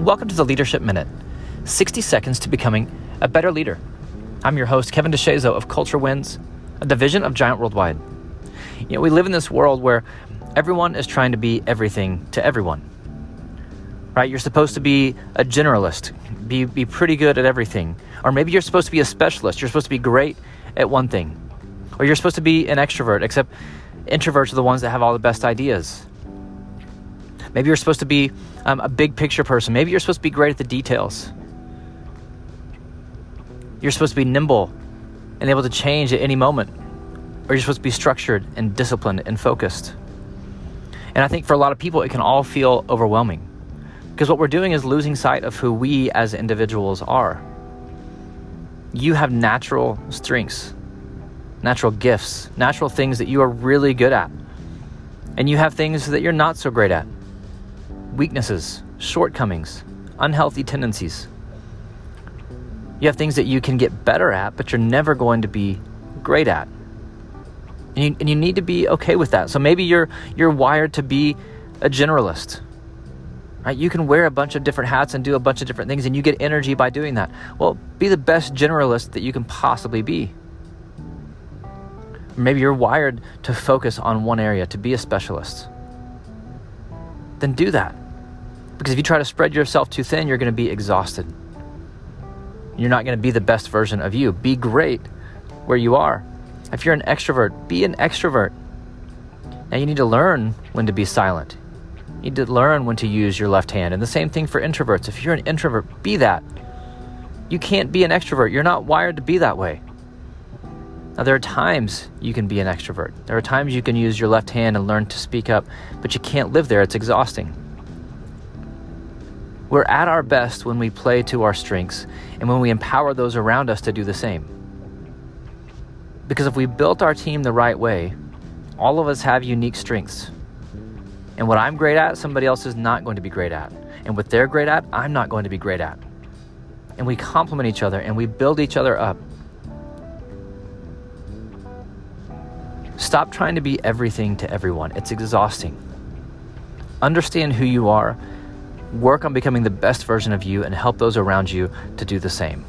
Welcome to the Leadership Minute 60 seconds to becoming a better leader. I'm your host, Kevin DeShazo of Culture Wins, a division of Giant Worldwide. You know, we live in this world where everyone is trying to be everything to everyone. Right? You're supposed to be a generalist, be, be pretty good at everything. Or maybe you're supposed to be a specialist, you're supposed to be great at one thing. Or you're supposed to be an extrovert, except introverts are the ones that have all the best ideas. Maybe you're supposed to be um, a big picture person. Maybe you're supposed to be great at the details. You're supposed to be nimble and able to change at any moment. Or you're supposed to be structured and disciplined and focused. And I think for a lot of people, it can all feel overwhelming because what we're doing is losing sight of who we as individuals are. You have natural strengths, natural gifts, natural things that you are really good at. And you have things that you're not so great at weaknesses, shortcomings, unhealthy tendencies. You have things that you can get better at, but you're never going to be great at. And you, and you need to be okay with that. So maybe you're you're wired to be a generalist. Right? You can wear a bunch of different hats and do a bunch of different things and you get energy by doing that. Well, be the best generalist that you can possibly be. Maybe you're wired to focus on one area, to be a specialist. Then do that. Because if you try to spread yourself too thin, you're going to be exhausted. You're not going to be the best version of you. Be great where you are. If you're an extrovert, be an extrovert. Now you need to learn when to be silent. You need to learn when to use your left hand. And the same thing for introverts. If you're an introvert, be that. You can't be an extrovert. You're not wired to be that way. Now, there are times you can be an extrovert. There are times you can use your left hand and learn to speak up, but you can't live there. It's exhausting. We're at our best when we play to our strengths and when we empower those around us to do the same. Because if we built our team the right way, all of us have unique strengths. And what I'm great at, somebody else is not going to be great at. And what they're great at, I'm not going to be great at. And we complement each other and we build each other up. Stop trying to be everything to everyone. It's exhausting. Understand who you are work on becoming the best version of you and help those around you to do the same.